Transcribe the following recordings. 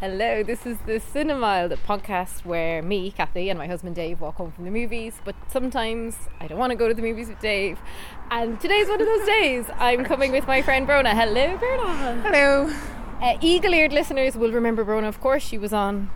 Hello, this is the Cinemile, the podcast where me, Cathy, and my husband Dave walk home from the movies. But sometimes I don't want to go to the movies with Dave, and today's one of those days. I'm coming with my friend Brónagh. Hello, Brónagh. Hello. Uh, eagle-eared listeners will remember Brónagh. Of course, she was on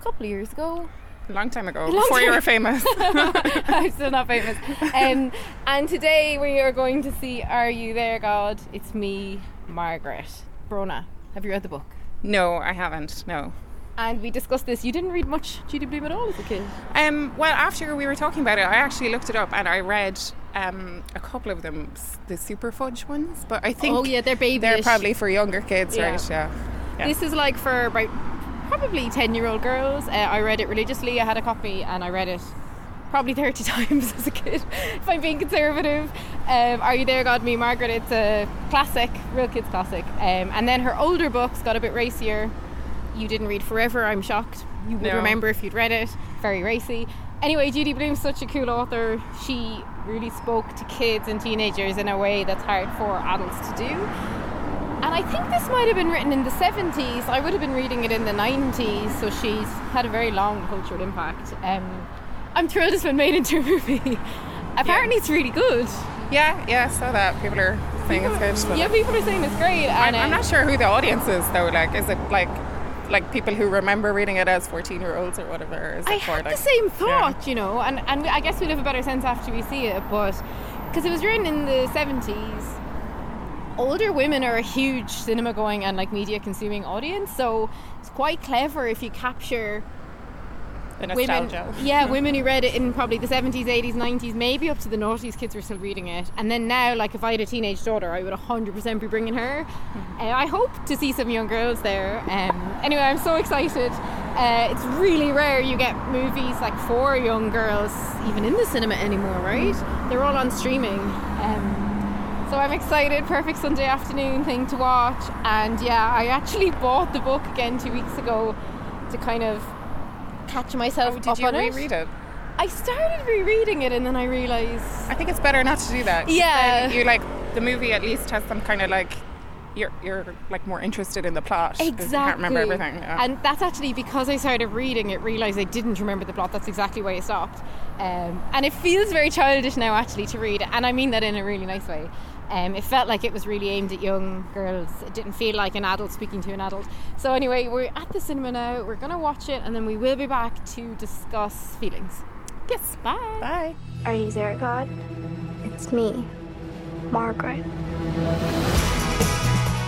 a couple of years ago. A long time ago, long before you were famous. I'm still not famous. Um, and today we are going to see Are You There, God? It's me, Margaret. Brónagh, have you read the book? No, I haven't. No. And we discussed this. You didn't read much Judy Blume at all as a kid. Um, well, after we were talking about it, I actually looked it up and I read um, a couple of them, the Superfudge ones. But I think Oh, yeah, they're babies they're probably for younger kids, Yeah. right? Yeah. Yeah. This is like for about probably 10 year old girls. Uh, I read it religiously. I had a copy and I read it probably 30 times as a kid, if I'm being conservative. Um, Are You There, God, Me, Margaret? It's a classic, real kids classic. Um, and then her older books got a bit racier. You didn't read Forever, I'm shocked. You would No. remember if you'd read it. Very racy. Anyway, Judy Blume's such a cool author. She really spoke to kids and teenagers in a way that's hard for adults to do. And I think this might have been written in the 70s. I would have been reading it in the 90s, so she's had a very long cultural impact. Um, I'm thrilled it's been made into a movie. Apparently, it's really good. yeah, yeah, I saw that people are saying it's good. Yeah, people are saying it's great. I'm, I'm not sure who the audience is though. Like, is it like like people who remember reading it as 14 year olds or whatever? Is it I for had like, the same yeah. thought, you know, and, and I guess we'll have a better sense after we see it, but because it was written in the 70s, older women are a huge cinema going and like media consuming audience, so it's quite clever if you capture The women, yeah, women who read it in probably the 70s, 80s, 90s, maybe up to the noughties, kids were still reading it. And then now, like if I had a teenage daughter, I would 100% be bringing her. Mm-hmm. Uh, I hope to see some young girls there. Um, anyway, I'm so excited. Uh, it's really rare you get movies like for young girls even in the cinema anymore, right? They're all on streaming. Um, so I'm excited. Perfect Sunday afternoon thing to watch. And yeah, I actually bought the book again two weeks ago to kind of catch myself Oh, did you on it. reread it? I started rereading it and then I realised I think it's better not to do that. Yeah. You like the movie at least has some kind of like you're you're like more interested in the plot. exactly. You can't remember everything. Yeah. And that's actually because I started reading it, realised I didn't remember the plot. That's exactly why I stopped. Um, and it feels very childish now actually to read and I mean that in a really nice way. Um, it felt like it was really aimed at young girls. It didn't feel like an adult speaking to an adult. So anyway, we're at the cinema now. We're gonna watch it, and then we will be back to discuss feelings. Yes, bye. Bye. Are you there, God? It's me, Margaret.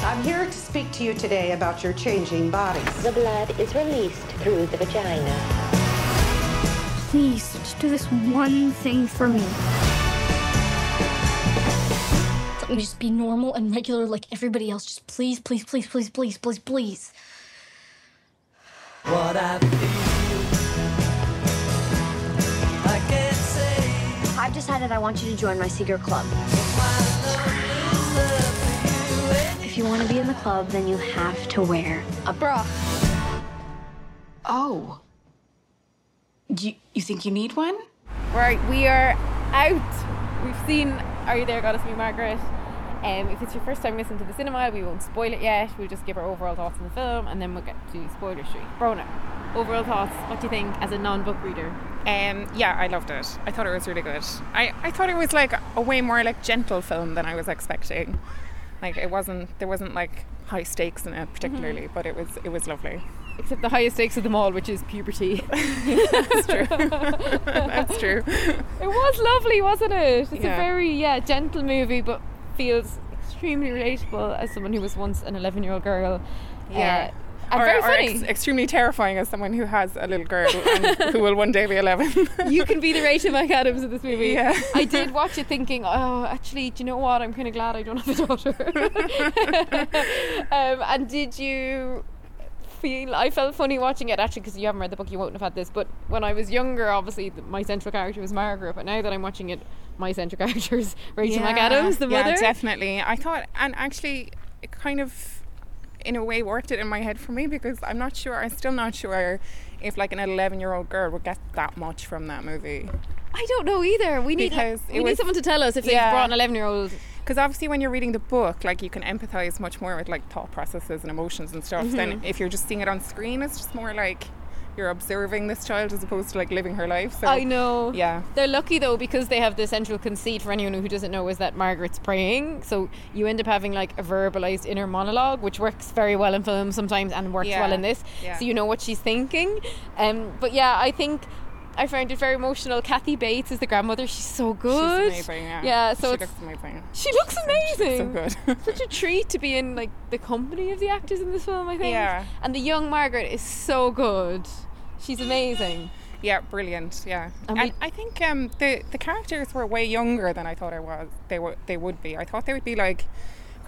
I'm here to speak to you today about your changing bodies. The blood is released through the vagina. Please, just do this one thing for me. Let me just be normal and regular like everybody else. Just please, please, please, please, please, please, please. What I've decided I want you to join my secret club. If you want to be in the club, then you have to wear a bra. Oh. You, you think you need one? Right, we are out. We've seen Are You There, Goddess Me Margaret? Um, if it's your first time listening to the cinema, we won't spoil it yet. We'll just give our overall thoughts on the film and then we'll get to spoiler street. Brónagh, overall thoughts, what do you think as a non book reader? Um, yeah, I loved it. I thought it was really good. I, I thought it was like a way more like gentle film than I was expecting. Like it wasn't there wasn't like high stakes in it particularly, but it was it was lovely. Except the highest stakes of them all, which is puberty. That's true. That's true. it was lovely, wasn't it? It's Yeah. a very yeah gentle movie, but feels extremely relatable as someone who was once an 11 year old girl. Yeah. Uh, and or, very funny. ex- extremely terrifying as someone who has a little girl and who will one day be 11. you can be the Rachel McAdams of this movie. Yeah. I did watch it thinking, oh, actually, do you know what? I'm kind of glad I don't have a daughter. um, and did you feel I felt funny watching it actually because you haven't read the book, you won't have had this. But when I was younger, obviously the, my central character was Margaret. But now that I'm watching it, my central character is Rachel McAdams, the yeah, mother. definitely. I thought, and actually, it kind of, in a way, worked it in my head for me because I'm not sure. I'm still not sure if like an 11 year old girl would get that much from that movie. I don't know either. We need Because we it need someone to tell us if they've Yeah. brought an 11 year old. Because obviously, when you're reading the book, like you can empathize much more with like thought processes and emotions and stuff. Mm-hmm. if you're just seeing it on screen, it's just more like you're observing this child as opposed to like living her life. So I know. Yeah. They're lucky though because they have the central conceit for anyone who doesn't know is that Margaret's praying. So you end up having like a verbalized inner monologue, which works very well in film sometimes and works Yeah. well in this. Yeah. So you know what she's thinking. Um, but yeah, I think I found it very emotional. Kathy Bates is the grandmother. She's so good. She's amazing. Yeah. Yeah, so she looks amazing. She looks amazing. So good. Such a treat to be in like the company of the actors in this film. I think. Yeah. And the young Margaret is so good. She's amazing. Yeah, brilliant. Yeah, And and, I think um, the the characters were way younger than I thought I was. They were they would be. I thought they would be like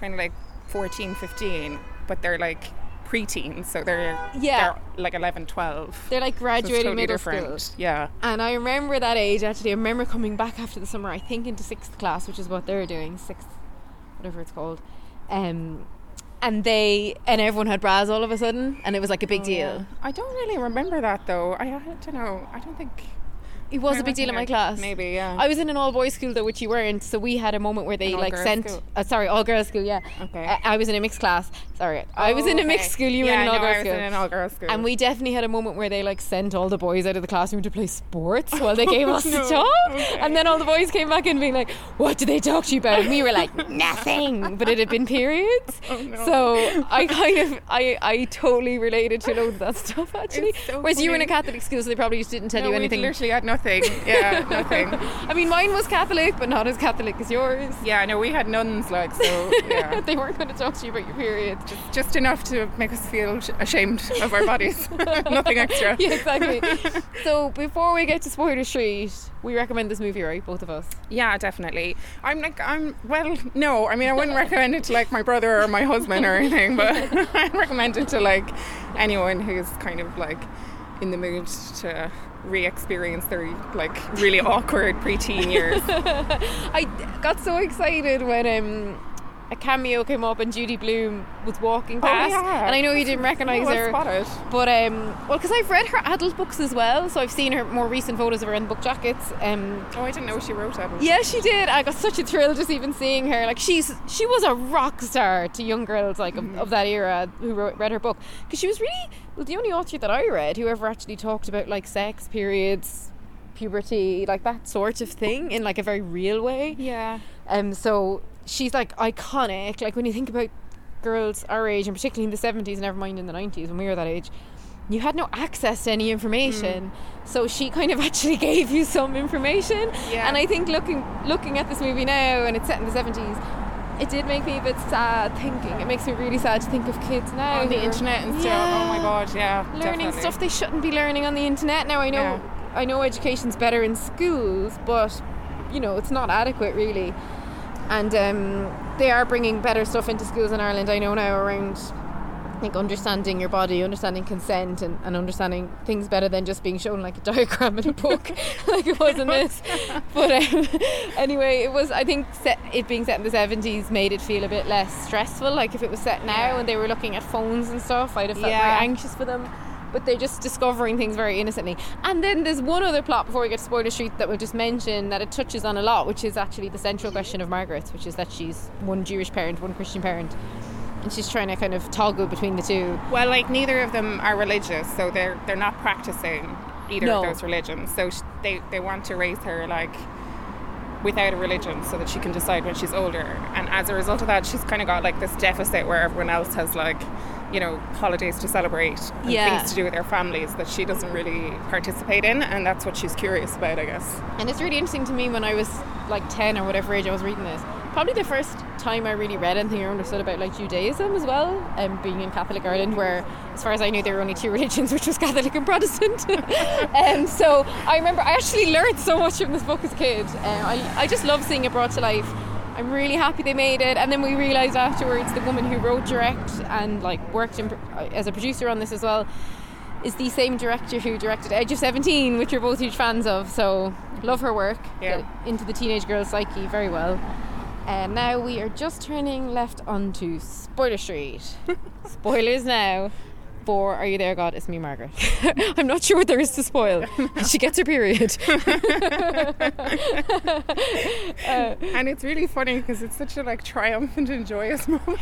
kind of like 14, 15, but they're like preteens, so they're Yeah. they're like 11, 12. They're like So graduating totally middle different. school. Yeah, And I remember that age actually. I remember coming back after the summer, I think into sixth class, which is what they're doing, sixth, whatever it's called. Um, and they and everyone had bras all of a sudden, and it was like a big oh, deal. I don't really remember that though. I, I don't know. I don't think It was I a big deal in my class. Maybe yeah. I was in an all boys school though, which you weren't. So we had a moment where they like sent. Uh, sorry, all girls school. Yeah. Okay. I, I was in a mixed class. Sorry, I was Oh, in a okay. mixed school. You yeah, were in an all girls I was school. in an all girls school. And we definitely had a moment where they like sent all the boys out of the classroom to play sports while they gave us no. the talk. Okay. And then all the boys came back and being like, "What did they talk to you about?" And we were like, "Nothing." But it had been periods, Oh, no. so I kind of I I totally related to loads of that stuff actually. So Whereas you were in a. Catholic school, so they probably just didn't tell no, you anything. literally had nothing. Yeah, nothing. I mean, mine was Catholic, but not as Catholic as yours. Yeah, I know we had nuns like so. Yeah. they weren't going to talk to you about your period. just enough to make us feel sh- ashamed of our bodies. Nothing extra. Yeah, exactly. so before we get to spoiler street, we recommend this movie, right? Both of us. Yeah, definitely. I'm like, I'm well, no. I mean, I wouldn't recommend it to like my brother or my husband or anything, but I recommend it to like anyone who's kind of like in the mood to re-experience their like really awkward preteen years. I got so excited when um, a cameo came up and Judy Blume was walking past, Oh, yeah. and I know you didn't recognise her. spotted. But um, well, because I've read her adult books as well, so I've seen her more recent photos of her in book jackets. Um, Oh, I didn't know she wrote that. yeah, she did. I got such a thrill just even seeing her. Like she's she was a rock star to young girls like of, of that era who wrote, read her book because she was really well the only author that I read who ever actually talked about like sex, periods, puberty, like that sort of thing in like a very real way. Yeah. Um, so she's like iconic. Like when you think about girls our age, and particularly in the seventies, never mind in the nineties when we were that age, you had no access to any information. Mm. So she kind of actually gave you some information. Yeah. And I think looking looking at this movie now, and it's set in the seventies. It did make me a bit sad thinking. It makes me really sad to think of kids now On the internet and stuff. Oh my god, yeah. learning definitely. stuff they shouldn't be learning on the internet. Now I know Yeah. I know education's better in schools, but you know it's not adequate really. And um, they are bringing better stuff into schools in Ireland. I know now around like understanding your body, understanding consent, and, and understanding things better than just being shown like a diagram in a book, like it was in this. But um, anyway, it was. I think set, it being set in the seventies made it feel a bit less stressful. Like if it was set now and they were looking at phones and stuff, I'd have felt Yeah. very anxious for them. But they're just discovering things very innocently. And then there's one other plot before we get to Spoiler Street that we'll just mention that it touches on a lot, which is actually the central question of Margaret's, which is that she's one Jewish parent, one Christian parent. And she's trying to kind of toggle between the two. Well, like neither of them are religious, so they're they're not practicing either No. of those religions. So sh- they they want to raise her like without a religion, so that she can decide when she's older. And as a result of that, she's kind of got like this deficit where everyone else has like, you know, holidays to celebrate and Yeah. things to do with their families that she doesn't really participate in, and that's what she's curious about, I guess. And it's really interesting to me when I was like 10 or whatever age I was reading this. Probably the first time I really read anything or understood about like Judaism as well, and um, being in Catholic Ireland, where as far as I knew there were only two religions, which was Catholic and Protestant. and so I remember I actually learned so much from this book as a kid. Um, I, I just love seeing it brought to life. I'm really happy they made it. And then we realised afterwards the woman who wrote, direct, and like worked in, uh, as a producer on this as well is the same director who directed Edge of 17, which we're both huge fans of. So love her work. Yeah. Uh, into the teenage girl's psyche very well. And now we are just turning left onto Spoiler Street. Spoilers now. For Are You There, God? It's me, Margaret. I'm not sure what there is to spoil. she gets her period. Uh, and it's really funny because it's such a like triumphant and joyous moment.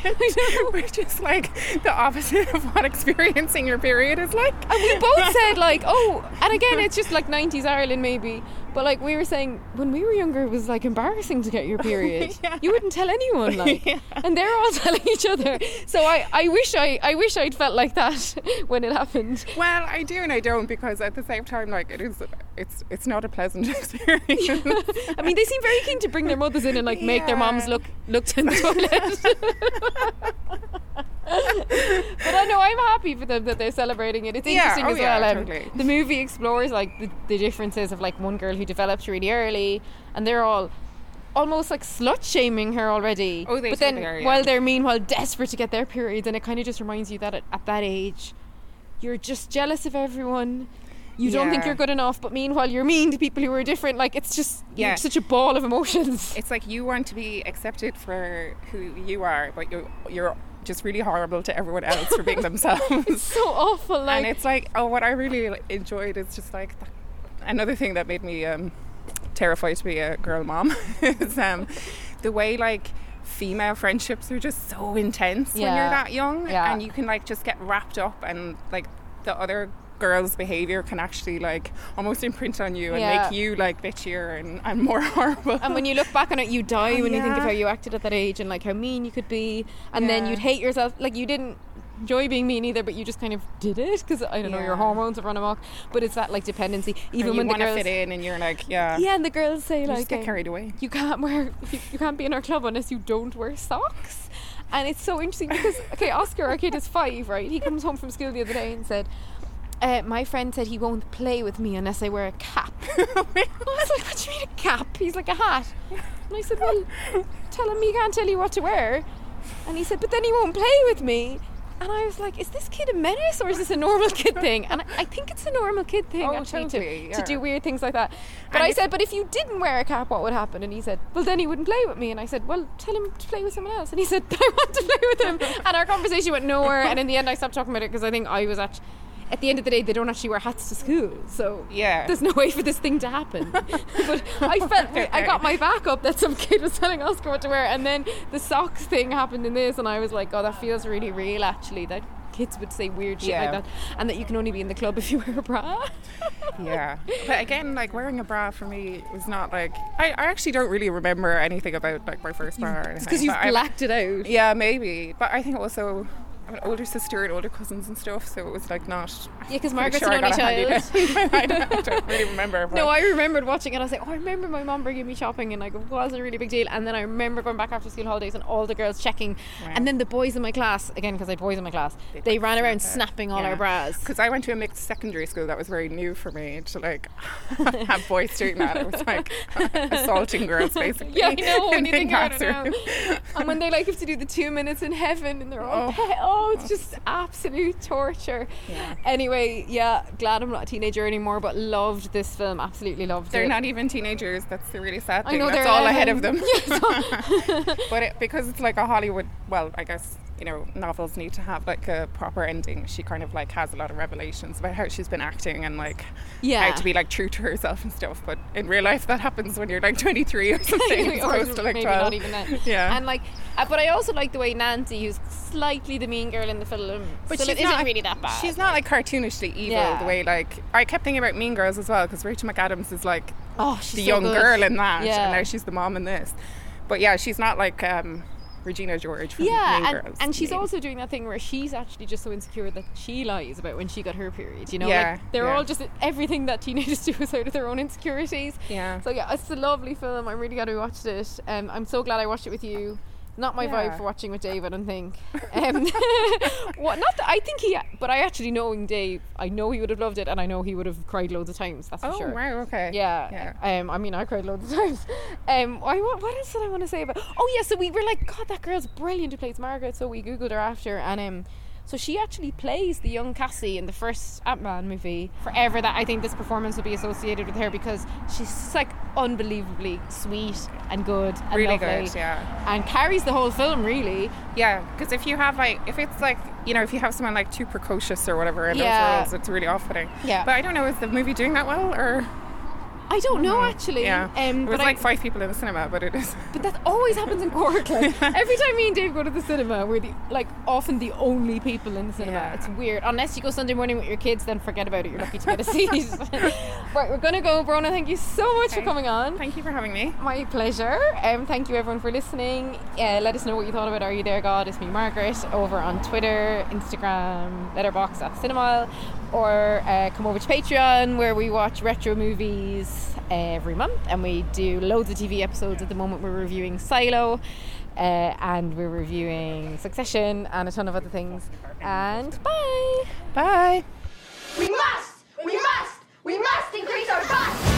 Which is like the opposite of what experiencing your period is like. And we both said like, oh, and again, it's just like 90s Ireland maybe. But like we were saying, when we were younger, it was like embarrassing to get your period. Yeah. You wouldn't tell anyone, like, Yeah. and they're all telling each other. So I, I wish I, I wish I'd felt like that when it happened. Well, I do and I don't because at the same time, like it is, it's it's not a pleasant experience. I mean, they seem very keen to bring their mothers in and like make their moms Yeah. look looked in the toilet. But I know I'm happy for them that they're celebrating it. It's Yeah, interesting oh as yeah, well. um, totally. The movie explores like the, the differences of like one girl who develops really early, and they're all almost like slut shaming her already. Oh, they but then yeah. while they're meanwhile desperate to get their periods, and it kind of just reminds you that at, at that age, you're just jealous of everyone. You don't think you're good enough, but meanwhile you're mean to people who are different. Like it's just Yeah. you're such a ball of emotions. it's like you want to be accepted for who you are, but you you're just really horrible to everyone else for being themselves. so awful. Like and it's like, oh, what I really enjoyed is just like another thing that made me um, terrified to be a girl mom is um, the way like female friendships are just so intense when you're that young, Yeah. and you can like just get wrapped up, and like the other girl's behavior can actually like almost imprint on you and Yeah. make you like bitchier and, and more horrible. and when you look back on it, you die when you think of how you acted at that age and like how mean you could be, and then you'd hate yourself. Like you didn't enjoy being mean either, but you just kind of did it because I don't know your hormones have run amok. But it's that like dependency. Even when the want to girls fit in, and you're like, yeah, Yeah, and the girls say you like get um, carried away. You can't wear you, you can't be in our club unless you don't wear socks. And it's so interesting because okay, Oscar, our kid is five, right? He comes home from school the other day and said, uh, "My friend said he won't play with me unless I wear a cap." I was like, "What do you mean a cap?" He's like a hat. And I said, "Well, tell him he can't tell you what to wear." And he said, "But then he won't play with me." And I was like, "Is this kid a menace or is this a normal kid thing?" And I, I think it's a normal kid thing Oh, actually totally, to, to do weird things like that. But And I said, "But if you didn't wear a cap, what would happen?" And he said, "Well, then he wouldn't play with me." And I said, "Well, tell him to play with someone else." And he said, I want to play with him." And our conversation went nowhere. And in the end, I stopped talking about it because I think I was at. At the end of the day, they don't actually wear hats to school, so Yeah. there's no way for this thing to happen. but I felt I got my back up that some kid was telling Oscar what to wear, and then the socks thing happened in this, and I was like, "Oh, that feels really real." Actually, that kids would say weird shit Yeah. like that, and that you can only be in the club if you wear a bra. yeah but again like wearing a bra for me was not like I, I actually don't really remember anything about like my first bra because you've blacked it out. yeah maybe but I think also have an older sister and older cousins and stuff so it was like not Yeah, because Margaret's sure an only got a handy child. I, don't, I don't really remember No, I remembered watching it. I was like, oh, I remember my mom bringing me shopping, and like it was a really big deal. And then I remember going back after school holidays and all the girls checking, and then the boys in my class again because I had boys in my class, they, ran around snapping all our bras. because I went to a mixed secondary school that was very new for me to like have boys doing that it was like assaulting girls basically Yeah, I know when you think about it now. And when they like have to do the two minutes in heaven, and they're all Oh. pe- oh, it's just absolute torture. Yeah. Anyway, yeah, glad I'm not a teenager anymore, but loved this film. Absolutely loved it. They're not even teenagers. That's the really sad I know, That's they're all ahead of 11. them. but it, because it's like a Hollywood, well, I guess you know, novels need to have like a proper ending. She kind of like has a lot of revelations about how she's been acting and like Yeah. how to be like true to herself and stuff. But in real life, that happens when you're like 23 or something, or to like maybe 12. not even then. Yeah. And like, uh, but I also like the way Nancy, who's slightly the mean girl in the film, But still she's it isn't not, really that bad. She's not like cartoonishly evil Yeah. the way like I kept thinking about Mean Girls as well because Rachel McAdams is like Oh, she's the so young good. girl in that, Yeah. and now she's the mom in this. But yeah, she's not like um, Regina George from Yeah, Mean and, Girls. and she's mean. also doing that thing where she's actually just so insecure that she lies about when she got her period. You know, Yeah, like they're yeah. all just everything that teenagers do is out of their own insecurities. Yeah. So yeah, it's a lovely film. I'm really glad we watched it. Um, I'm so glad I watched it with you. Not my Yeah. vibe for watching with Dave, I don't think. Um, what? Not that I think he, but I actually knowing Dave, I know he would have loved it, and I know he would have cried loads of times. That's for sure. Oh sure. wow, okay. Yeah. Yeah. Um. I mean, I cried loads of times. Um. I, what, what else did I want to say about? Oh yeah. So we were like, God, that girl's brilliant who plays Margaret. So we googled her after, and um. So she actually plays the young Cassie in the first Ant Man movie. Forever, that I think this performance will be associated with her because she's like unbelievably sweet and good and Really lovely, good, yeah. and carries the whole film really. Yeah, because if you have like, if it's like, you know, if you have someone like too precocious or whatever in Yeah. those roles, it's really off-putting. Yeah. But I don't know, is the movie doing that well or? I don't know actually. Yeah. Um, it was but like I, five people in the cinema, but it is. But that always happens in Cork. Like every time me and Dave go to the cinema, we're the like often the only people in the cinema. Yeah. It's weird. Unless you go Sunday morning with your kids, then forget about it. You're lucky to get a seat. right, we're gonna go, Brónagh. Thank you so much for coming on. Thank you for having me. My pleasure. Um, thank you everyone for listening. Uh, let us know what you thought about Are You There God? It's me, Margaret, over on Twitter, Instagram, Letterboxd at Cinemile, or uh, come over to Patreon where we watch retro movies every month and we do loads of TV episodes. At the moment, we're reviewing Silo. Uh, and we're reviewing Succession and a ton of other things. And bye. Bye. We must! We must! We must